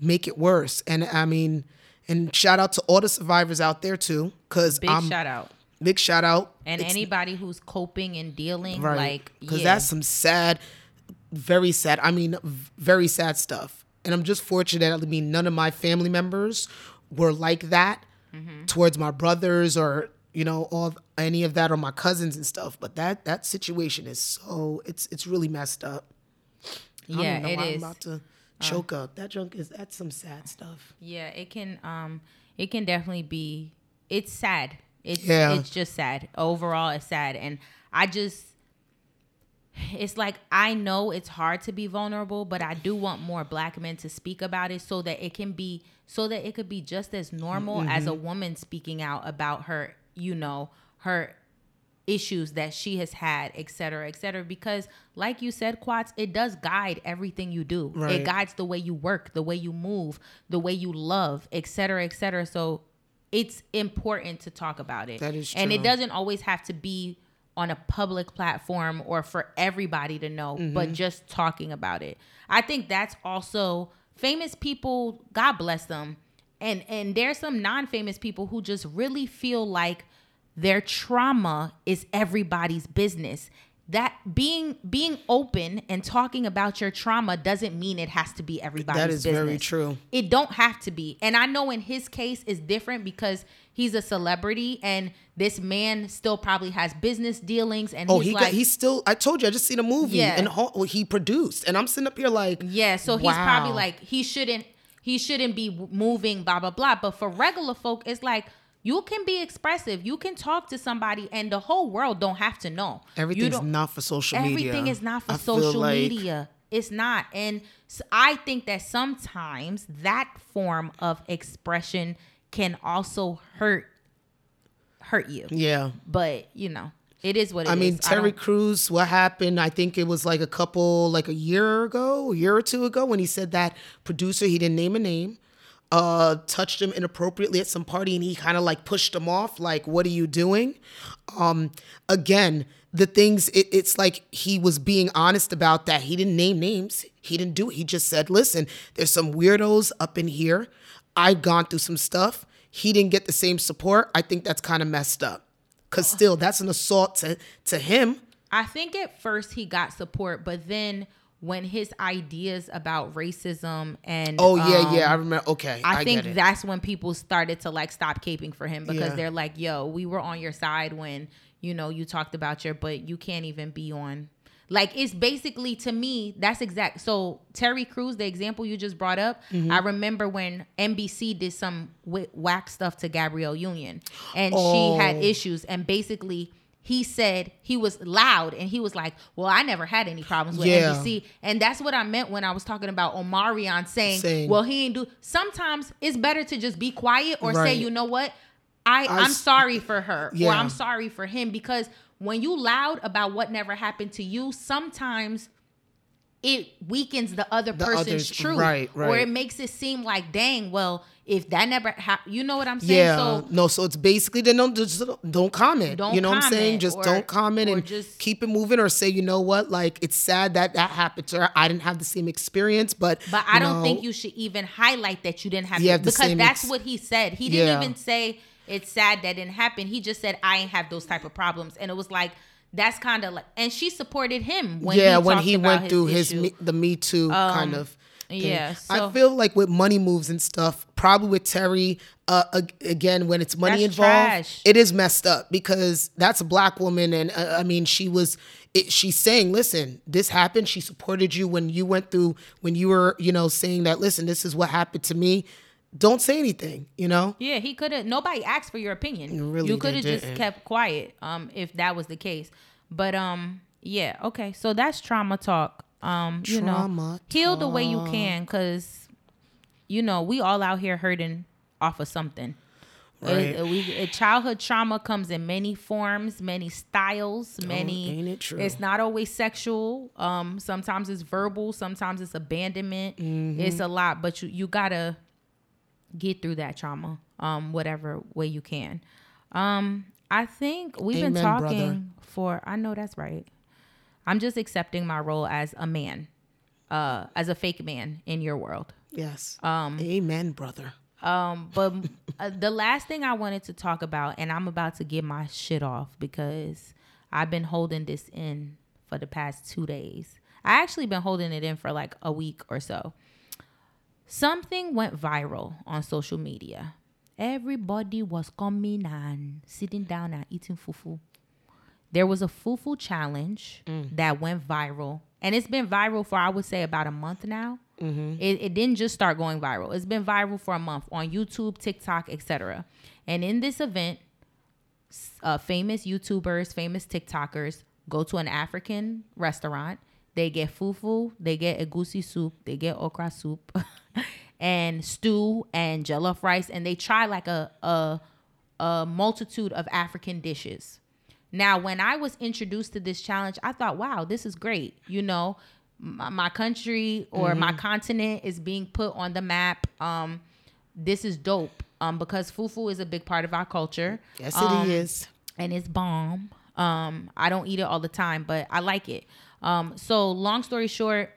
make it worse. And i mean and shout out to all the survivors out there too because Big i'm shout out. Big shout out And It's- anybody who's coping and dealing, right like, because yeah. that's some sad very sad i mean very sad stuff and i'm just fortunate i mean none of my family members were like that Mm-hmm. towards my brothers or you know all any of that or my cousins and stuff but that that situation is so it's it's really messed up I yeah, know it is. Uh. i'm about to choke up that junk is that's some sad stuff Yeah, it can um it can definitely be it's sad. It's Yeah. it's just sad. Overall it's sad and I just it's like I know it's hard to be vulnerable, but I do want more black men to speak about it so that it can be so that it could be just as normal as mm-hmm. a woman speaking out about her, you know, her issues that she has had, et cetera, et cetera. Because, like you said, Quats, it does guide everything you do. Right. It guides the way you work, the way you move, the way you love, et cetera, et cetera. So it's important to talk about it. That is And it doesn't always have to be on a public platform or for everybody to know, but Mm-hmm. just talking about it. I think that's also famous people, God bless them. And and there's some non-famous people who just really feel like their trauma is everybody's business. That being being open and talking about your trauma doesn't mean it has to be everybody's That is business. very true. It don't have to be. And I know in his case is different because he's a celebrity and this man still probably has business dealings and oh he's he like got he's still i told you i just seen a movie Yeah. and ho- he produced and i'm sitting up here like Yeah, so he's probably like he shouldn't he shouldn't be moving blah blah blah. But for regular folk, it's like you can be expressive. You can talk to somebody, and the whole world don't have to know. Everything's don't- for social media Everything is not for I social like- media. It's not, and I think that sometimes that form of expression can also hurt hurt you. yeah But you know, it is what it is. I mean, Terry don't- Crews, what happened? I think it was like a couple, like a year ago, a year or two ago, when he said that producer, he didn't name a name, uh, touched him inappropriately at some party and he kind of like pushed him off, like, what are you doing? Um, again, the things, it, it's like he was being honest about that. He didn't name names, he didn't do it. He just said, listen, there's some weirdos up in here. I've gone through some stuff. He didn't get the same support. I think that's kind of messed up. Cause still, that's an assault to to him. I think at first he got support, but then when his ideas about racism and Oh yeah, um, yeah. I remember. Okay, I, I, think that's when people started to like stop caping for him because Yeah. they're like, "Yo, we were on your side when you know you talked about your, but you can't even be on Like it's basically to me, that's exact. So Terry Crews, the example you just brought up, Mm-hmm. I remember when NBC did some wh- whack stuff to Gabrielle Union, and Oh. she had issues, and basically. He said he was loud and he was like, Well, I never had any problems with Yeah. NBC. And that's what I meant when I was talking about Omarion saying, Saying- Well, he ain't do sometimes it's better to just be quiet or say, you know what? I, I I'm s- sorry for her or I'm sorry for him because when you loud about what never happened to you, sometimes it weakens the other The person's others- truth, right, right. or it makes it seem like, dang, well, if that never happened, you know what I'm saying? Yeah, So no. So it's basically then don't just don't comment. Don't you know what I'm saying? Just or- don't comment and just- keep it moving, or say you know what, like it's sad that that happened to her. I didn't have the same experience, but But I don't know, think you should even highlight that you didn't have, You have because that's ex- what he said. He didn't Yeah. even say it's sad that didn't happen. He just said I ain't have those type of problems, and it was like that's kind of like, and she supported him when yeah, he when he went through his. Um, me, the Me Too kind of. thing. yeah, I feel like with money moves and stuff, probably with Terry, uh, again, when it's money That's involved, trash. it is messed up because that's a black woman, and uh, I mean, she was, it, she's saying, listen, this happened. She supported you when you went through, when you were, you know, saying that, listen, this is what happened to me. Don't say anything, you know. Yeah, he could have. Nobody asked for your opinion. Really, you could have just kept quiet. Um, if that was the case. But um, yeah. Okay. So that's trauma talk. Um, you know, Trauma heal the way you can, cause you know we all out here hurting off of something. Right. uh, we, uh, childhood trauma comes in many forms, many styles, many. ain't it true? It's not always sexual. Um, sometimes it's verbal. Sometimes it's abandonment. Mm-hmm. It's a lot, but you you gotta get through that trauma um whatever way you can um i think we've been talking brother. for i know that's right i'm just accepting my role as a man uh as a fake man in your world Yes. Um. Amen, brother. um but uh, the last thing i wanted to talk about and i'm about to get my shit off because i've been holding this in for the past two days i actually been holding it in for like a week or so something went viral on social media. Everybody was coming and sitting down and eating fufu. There was a fufu challenge that went viral and it's been viral for i would say about a month now. It, it didn't just start going viral. It's been viral for a month on youtube tiktok etc and in this event uh, famous youtubers famous tiktokers go to an african restaurant. They get fufu they get egusi soup they get okra soup and stew and jollof rice and they try like a, a a multitude of African dishes. Now, when I was introduced to this challenge, I thought, wow, this is great. You know, my, my country or my continent is being put on the map. Um, this is dope um, because fufu is a big part of our culture. Yes, Um, it is. and it's bomb. Um, I don't eat it all the time, but I like it. Um, so long story short,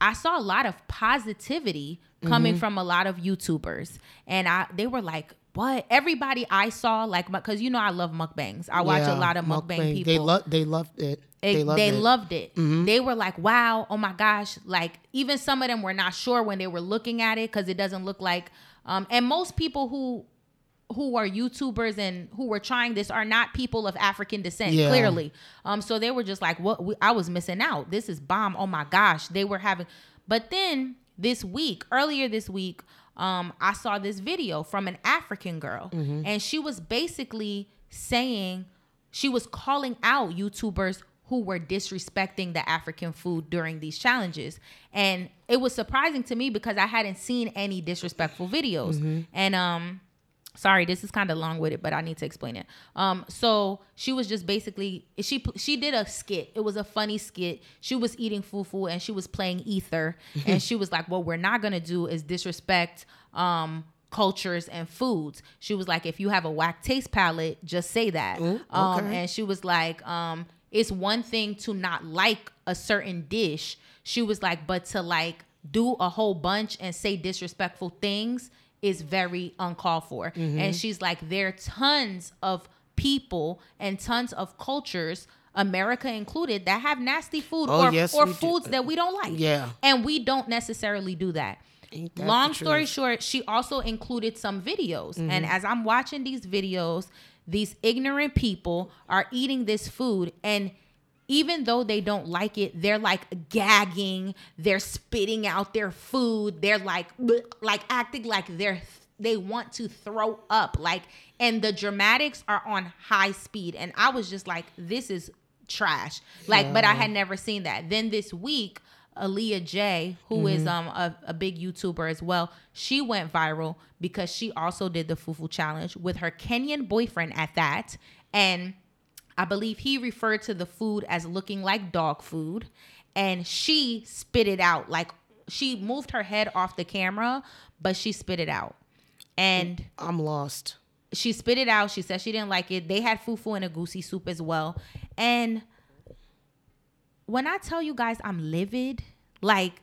I saw a lot of positivity coming from a lot of YouTubers, and I they were like, "What?" Everybody I saw, like, because you know I love mukbangs. I watch a lot of mukbang, people. They love. They loved it. It- they loved they it. loved it. They were like, "Wow, oh my gosh!" Like even some of them were not sure when they were looking at it because it doesn't look like. Um, and most people who who are YouTubers and who were trying this are not people of African descent. Yeah. Clearly, um, so they were just like, "What? We, I was missing out. This is bomb. Oh my gosh!" They were having, but then this week, earlier this week, um, I saw this video from an African girl, and she was basically saying she was calling out YouTubers who were disrespecting the African food during these challenges. And it was surprising to me because I hadn't seen any disrespectful videos. And um sorry, this is kind of long with it, but I need to explain it. Um so she was just basically she she did a skit. It was a funny skit. She was eating fufu and she was playing ether and she was like, "What we're not going to do is disrespect um cultures and foods. She was like, if you have a whack taste palette, just say that. Um, okay. and she was like, um, it's one thing to not like a certain dish. She was like, but to like do a whole bunch and say disrespectful things is very uncalled for. Mm-hmm. And she's like, there are tons of people and tons of cultures. America included, that have nasty food Oh, or, yes, or we do. foods that we don't like. Yeah. And we don't necessarily do that. That Long story short, she also included some videos. Mm-hmm. And as I'm watching these videos, these ignorant people are eating this food and even though they don't like it, they're like gagging, they're spitting out their food, they're like like acting like they're they want to throw up like and the dramatics are on high speed and I was just like this is trash. Like but I had never seen that. Then this week Aaliyah Jay, who is um a, a big YouTuber as well, she went viral because she also did the fufu challenge with her Kenyan boyfriend at that and I believe he referred to the food as looking like dog food, and she spit it out. Like she moved her head off the camera, but she spit it out. And I'm lost. she spit it out. She said she didn't like it. They had fufu and egusi soup as well. And when I tell you guys I'm livid, like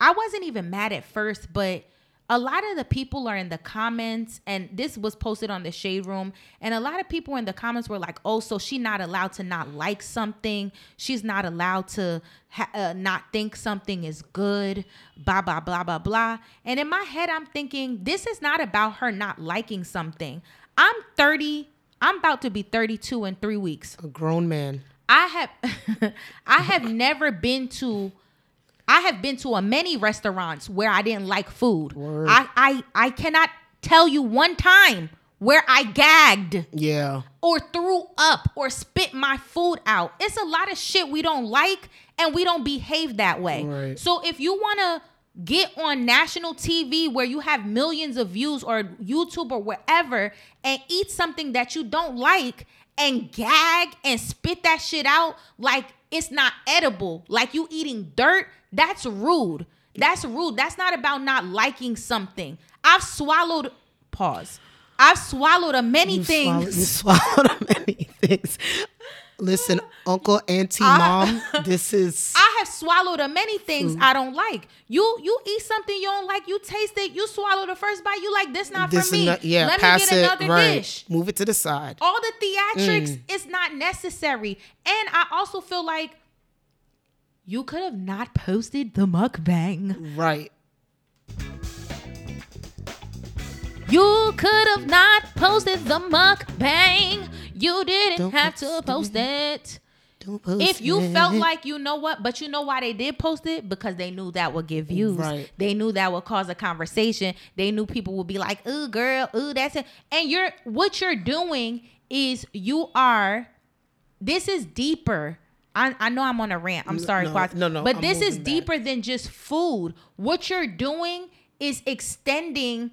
I wasn't even mad at first, but a lot of the people are in the comments, and this was posted on the shade room, and a lot of people in the comments were like, "Oh, so she not allowed to not like something? She's not allowed to ha- uh, not think something is good?" Blah blah blah blah blah. And in my head, I'm thinking, this is not about her not liking something. I'm 30. I'm about to be 32 in three weeks. A grown man. I have I have never been to I have been to a many restaurants where I didn't like food. Word. I, I I cannot tell you one time where I gagged Yeah. or threw up or spit my food out. It's a lot of shit we don't like and we don't behave that way. Right. So if you want to get on national TV where you have millions of views or YouTube or wherever and eat something that you don't like and gag and spit that shit out like it's not edible, like you eating dirt, that's rude. That's rude. That's not about not liking something. I've swallowed pause. I've swallowed a many You things. Swallowed, you swallowed a many things. Listen, uncle, auntie, I- mom, this is I have swallowed a many things I don't like. You you eat something you don't like, you taste it, you swallow the first bite, you like this not this for me. not, yeah, Let pass me get it another right. dish. Move it to the side. All the theatrics Mm. is not necessary. And I also feel like you could have not posted the mukbang. Right. You could have not posted the mukbang. You didn't Don't have to post it. Don't post it. if you it. felt like you know what, but you know why they did post it because they knew that would give views. Right. They knew that would cause a conversation. They knew people would be like, "Ooh, girl, ooh, that's it." And you're what you're doing is you are. This is deeper. I, I know I'm on a rant. I'm sorry, no, no, no, But I'm this is moving back. deeper than just food. What you're doing is extending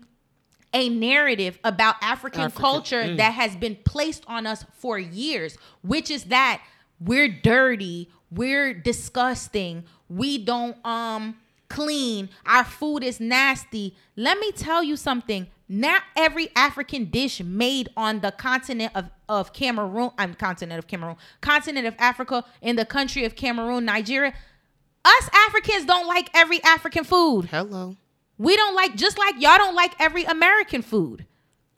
a narrative about African, African, culture mm. that has been placed on us for years, which is that we're dirty, we're disgusting, we don't um clean, our food is nasty. Let me tell you something. Not every African dish made on the continent of, of Cameroon, I'm continent of Cameroon, continent of Africa, in the country of Cameroon, Nigeria. Us Africans don't like every African food. Hello. We don't like just like y'all don't like every American food.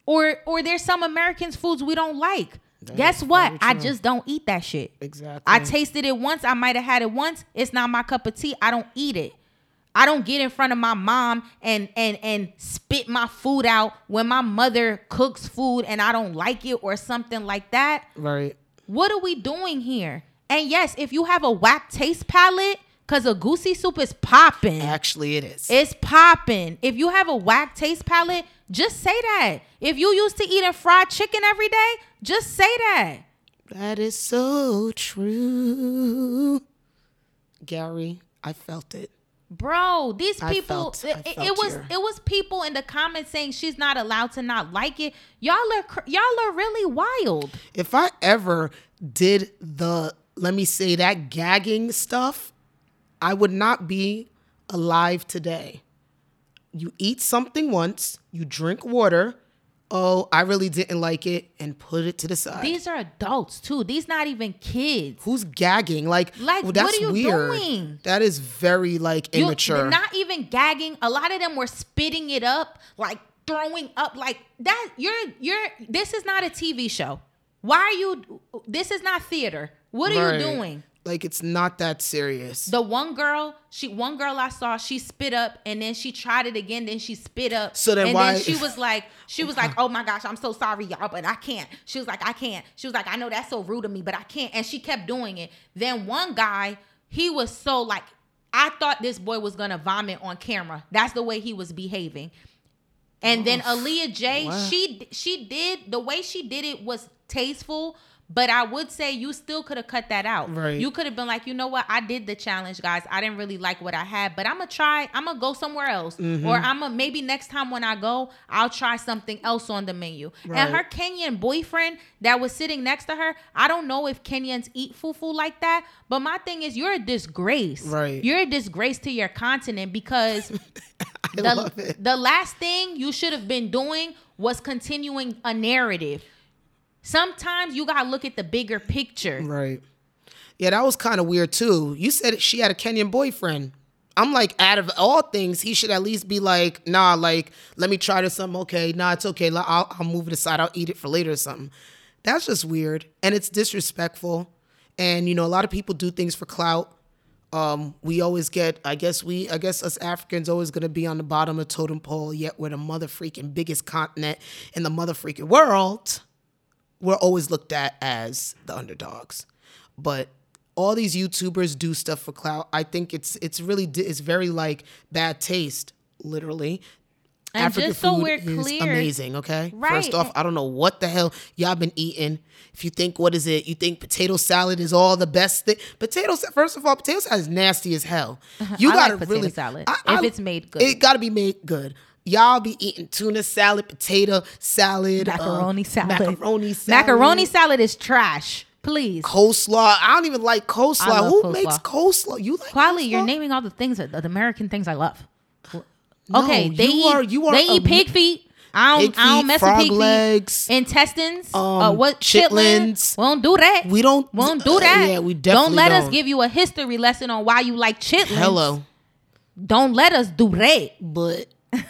Or or there's some Americans foods we don't like. Guess what? I just don't eat that shit. Exactly. I tasted it once. I might have had it once. It's not my cup of tea. I don't eat it. I don't get in front of my mom and and and spit my food out when my mother cooks food and I don't like it or something like that. right. What are we doing here? And yes, if you have a whack taste palette, cause egusi soup is popping. Actually, it is. It's popping. If you have a whack taste palette, just say that. If you used to eating fried chicken every day, just say that. that is so true. Gary, I felt it. Bro, these people felt, it, it was your- it was people in the comments saying she's not allowed to not like it. Y'all are cr- y'all are really wild. If I ever did the, let me say that gagging stuff, I would not be alive today. You eat something once, you drink water. Oh, I really didn't like it, and put it to the side. These are adults too. These not even kids. Who's gagging? Like, Like, well, what that's are you weird. doing? That is very like You- immature. not even gagging. A lot of them were spitting it up, like throwing up, like that. You're you're. This is not a TV show. Why are you? This is not theater. What are Right. you doing? Like it's not that serious. The one girl, she one girl I saw, she spit up and then she tried it again, then she spit up. So then and why- then she was like, she was like, Oh my gosh, I'm so sorry, y'all, but I can't. She was like, I can't. She was like, I know that's so rude of me, but I can't. And she kept doing it. Then one guy, he was so like, I thought this boy was gonna vomit on camera. That's the way he was behaving. And then Aaliyah Jay, What? she she did the way she did it was tasteful, but I would say you still could have cut that out. Right. You could have been like, you know what, I did the challenge, guys. I didn't really like what I had, but I'm gonna try. I'm gonna go somewhere else, Mm-hmm. or I'm gonna maybe next time when I go, I'll try something else on the menu. Right. And her Kenyan boyfriend that was sitting next to her, I don't know if Kenyans eat fufu like that, but my thing is, you're a disgrace. Right. You're a disgrace to your continent because the, the last thing you should have been doing was continuing a narrative. Sometimes you gotta look at the bigger picture. Right. Yeah, that was kind of weird too. You said she had a Kenyan boyfriend. I'm like, out of all things, he should at least be like, nah, like, let me try this something. Okay, nah, it's okay. I'll, I'll move it aside. I'll eat it for later or something. That's just weird. And it's disrespectful. And, you know, a lot of people do things for clout. Um, we always get, I guess we, I guess us Africans always gonna be on the bottom of totem pole, yet we're the mother freaking biggest continent in the mother freaking world we're always looked at as the underdogs. But all these YouTubers do stuff for clout. I think it's it's really it's very like bad taste, literally. And just so we're is clear- amazing. Okay, Right. First off, I don't know what the hell y'all been eating. If you think what is it? You think potato salad is all the best thing? Potato. First of all, potato salad is nasty as hell. Uh-huh. You I gotta potato really salad, if it's made good. It gotta be made good. Y'all be eating tuna salad, potato salad, uh, Macaroni salad. macaroni salad, Macaroni salad is trash. Please. coleslaw. I don't even like coleslaw. Who coleslaw. makes coleslaw? You like Quali, you're naming all the things, that- the American things I love. No, Okay, they you eat. are- you are they eat pig feet. I don't. Pig I don't mess with pig legs, feet. Intestines. um, uh, what chitlins. chitlins? We don't do that. We don't- We don't do uh, that. yeah, we definitely don't let us don't. give you a history lesson on why you like chitlins. Hello, Don't let us do that. but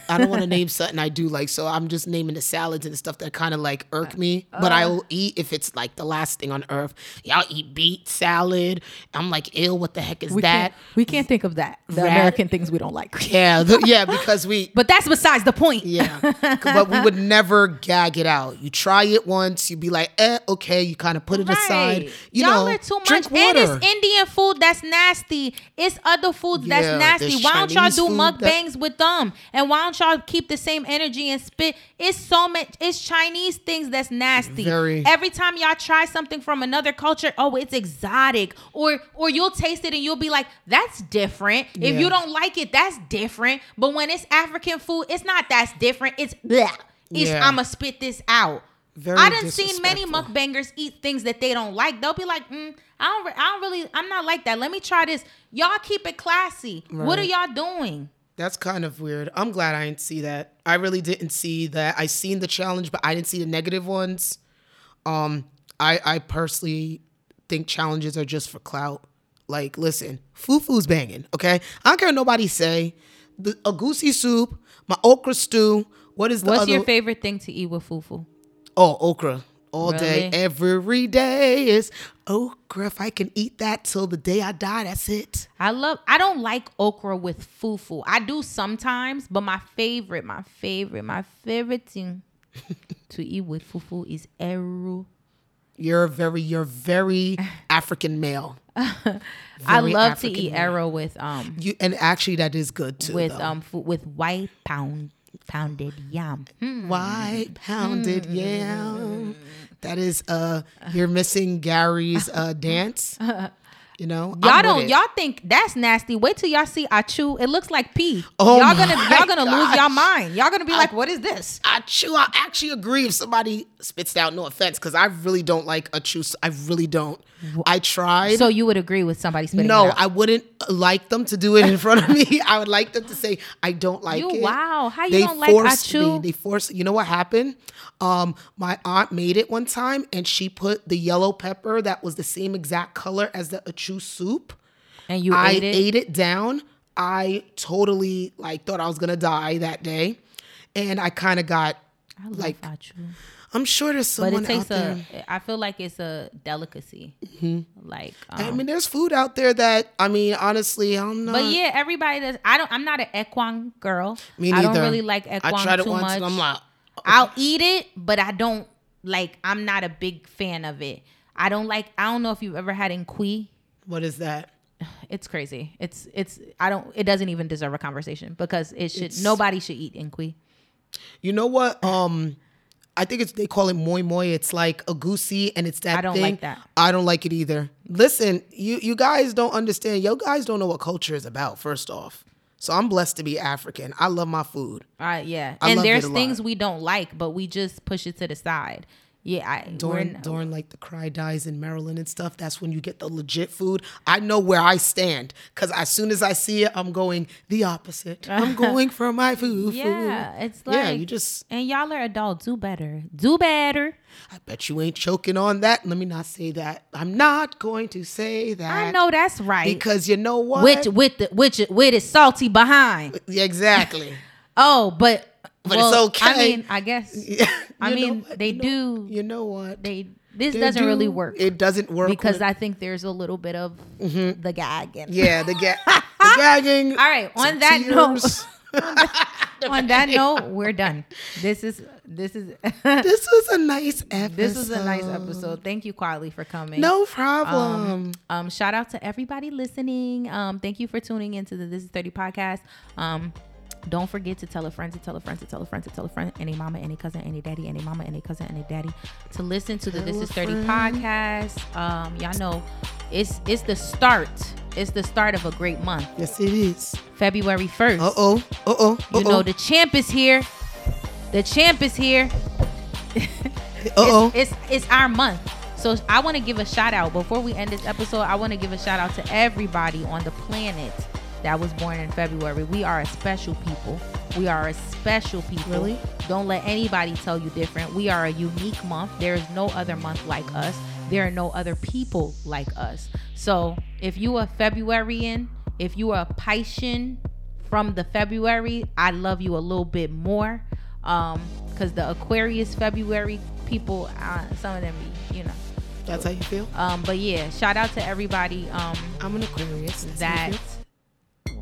I don't want to name something I do like. So I'm just naming the salads and stuff that kind of like irk me. But Uh. I will eat if it's like the last thing on earth. Y'all eat beet salad. I'm like, ill. What the heck is that? Can't, we can't think of that. The Rat- American things we don't like. Yeah, th- yeah, because we But that's besides the point. Yeah, but we would never gag it out. You try it once, you be like, eh, okay. You kind of put it aside. You Y'all know, are too much. drink And water. it's Indian food that's nasty. It's other foods Yeah, that's nasty. Why don't y'all do food that- mukbangs with them? And why don't y'all keep the same energy and spit? It's so much. It's Chinese things that's nasty. Very. Every time y'all try something from another culture, oh, it's exotic. Or or you'll taste it and you'll be like, that's different. If you don't like it, that's different. But when it's African food, it's not that's different. It's bleh. It's Yeah. I'ma spit this out. Very I done seen many mukbangers eat things that they don't like. They'll be like, mm, I don't, re- I don't really, I'm not like that. Let me try this. Y'all keep it classy. What are y'all doing? That's kind of weird. I'm glad I didn't see that. I really didn't see that. I seen the challenge, but I didn't see the negative ones. Um, I I personally think challenges are just for clout. Like, listen, fufu's banging. Okay, I don't care what nobody say. The egusi soup, my okra stew. What is the What's other? your favorite thing to eat with fufu? Oh, okra. All day, every day is okra. If I can eat that till the day I die, that's it. I love, I don't like okra with fufu. I do sometimes, but my favorite, my favorite, my favorite thing to eat with fufu is eru. You're very, you're very African male. I love African to eat eru with um You and actually that is good too. with though. um fu- with white pound pounded yam. Hmm. white pounded yam. That is uh you're missing Gary's uh dance. You know, Y'all I'm don't y'all think that's nasty. Wait till y'all see Achu. It looks like pee. Oh y'all gonna y'all gonna lose gosh. y'all mind. Y'all gonna be like, what is this? I chew. I actually agree if somebody spits out. No offense, because I really don't like achu. I really don't. I tried. So you would agree with somebody spitting no, out? No, I wouldn't like them to do it in front of me. I would like them to say I don't like You- it. wow, how you they don't like forced me. They forced. You know what happened? Um, my aunt made it one time, and she put the yellow pepper that was the same exact color as the achu soup. and you I ate it. ate it down. I totally like thought I was gonna die that day, and I kind of got I like. I'm sure there's but someone it takes out there. a. I feel like it's a delicacy. Like, um, I mean, there's food out there that I mean, honestly, I'm not. but yeah, everybody does. I don't. I'm not an equine girl. me neither. I don't really like equine I tried it too once, much. I'm like, I'll eat it, but I don't like. I'm not a big fan of it. I don't like. I don't know if you've ever had inqui. What is that? It's crazy. It's it's. I don't. It doesn't even deserve a conversation because it should. It's- nobody should eat inqui. You know what? Um, I think it's they call it moi moi. It's like egusi, and it's that. I don't thing. like that. I don't like it either. Listen, you you guys don't understand. Yo guys don't know what culture is about. First off, so I'm blessed to be African. I love my food. Uh, yeah, I and there's lot. things we don't like, but we just push it to the side. Yeah, I During during like the cry dies in Maryland and stuff, that's when you get the legit food. I know where I stand because as soon as I see it, I'm going the opposite. I'm going for my food. yeah, food. it's like yeah. You just and y'all are adults. Do better. Do better. I bet you ain't choking on that. Let me not say that. I'm not going to say that. I know that's right. because you know what? which with the which with it salty behind. Exactly. Oh, but But well, it's I mean, I guess Yeah, I you mean what? they You know- do. You know what? They this They doesn't really work It doesn't work because I think there's a little bit of the gag. And yeah, the ga- the gagging. All right. On that note, tears. on that note, we're done. This is this is this was a nice episode. this is a nice episode. Thank you, Quietly, for coming. No problem. Um, shout out to everybody listening. Um, thank you for tuning into the This Is 30 podcast. Um, don't forget to tell a friend to tell a friend to tell a friend to tell a friend, any mama, any cousin, any daddy, any mama, any cousin, any daddy, to listen to the This Is 30 podcast. Um, y'all know it's it's the start. It's the start of a great month. yes, it is. February 1st. Uh oh. Uh oh. You know the champ is here. The champ is here. Uh oh. It's, it's it's our month. So I want to give a shout out before we end this episode. I want to give a shout out to everybody on the planet that was born in February. We are a special people. We are a special people. Really? Don't let anybody tell you different. We are a unique month. There is no other month like us. There are no other people like us. So if you are Februaryan, if you are a Piscean from the February, I love you a little bit more. Um, because the Aquarius February people, uh, some of them, be, you know. That's how you feel. Um, but yeah, shout out to everybody. Um, I'm an Aquarius. That's that.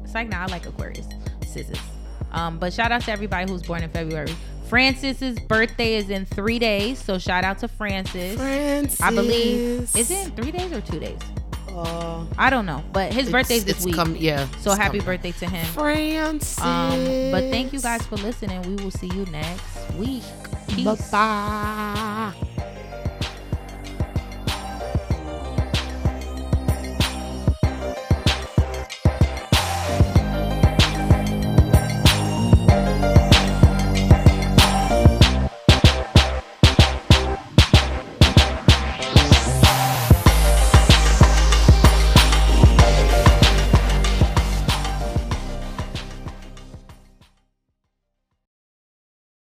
It's like nah, I like Aquarius scissors. Um, but shout out to everybody who's born in February. Francis's birthday is in three days, so shout out to Francis. Francis. I believe is it in three days or two days? Uh, I don't know, but his birthday's this week. Come, yeah. so happy coming. birthday to him. Francis. Um, but thank you guys for listening. We will see you next week. Peace. Bye bye.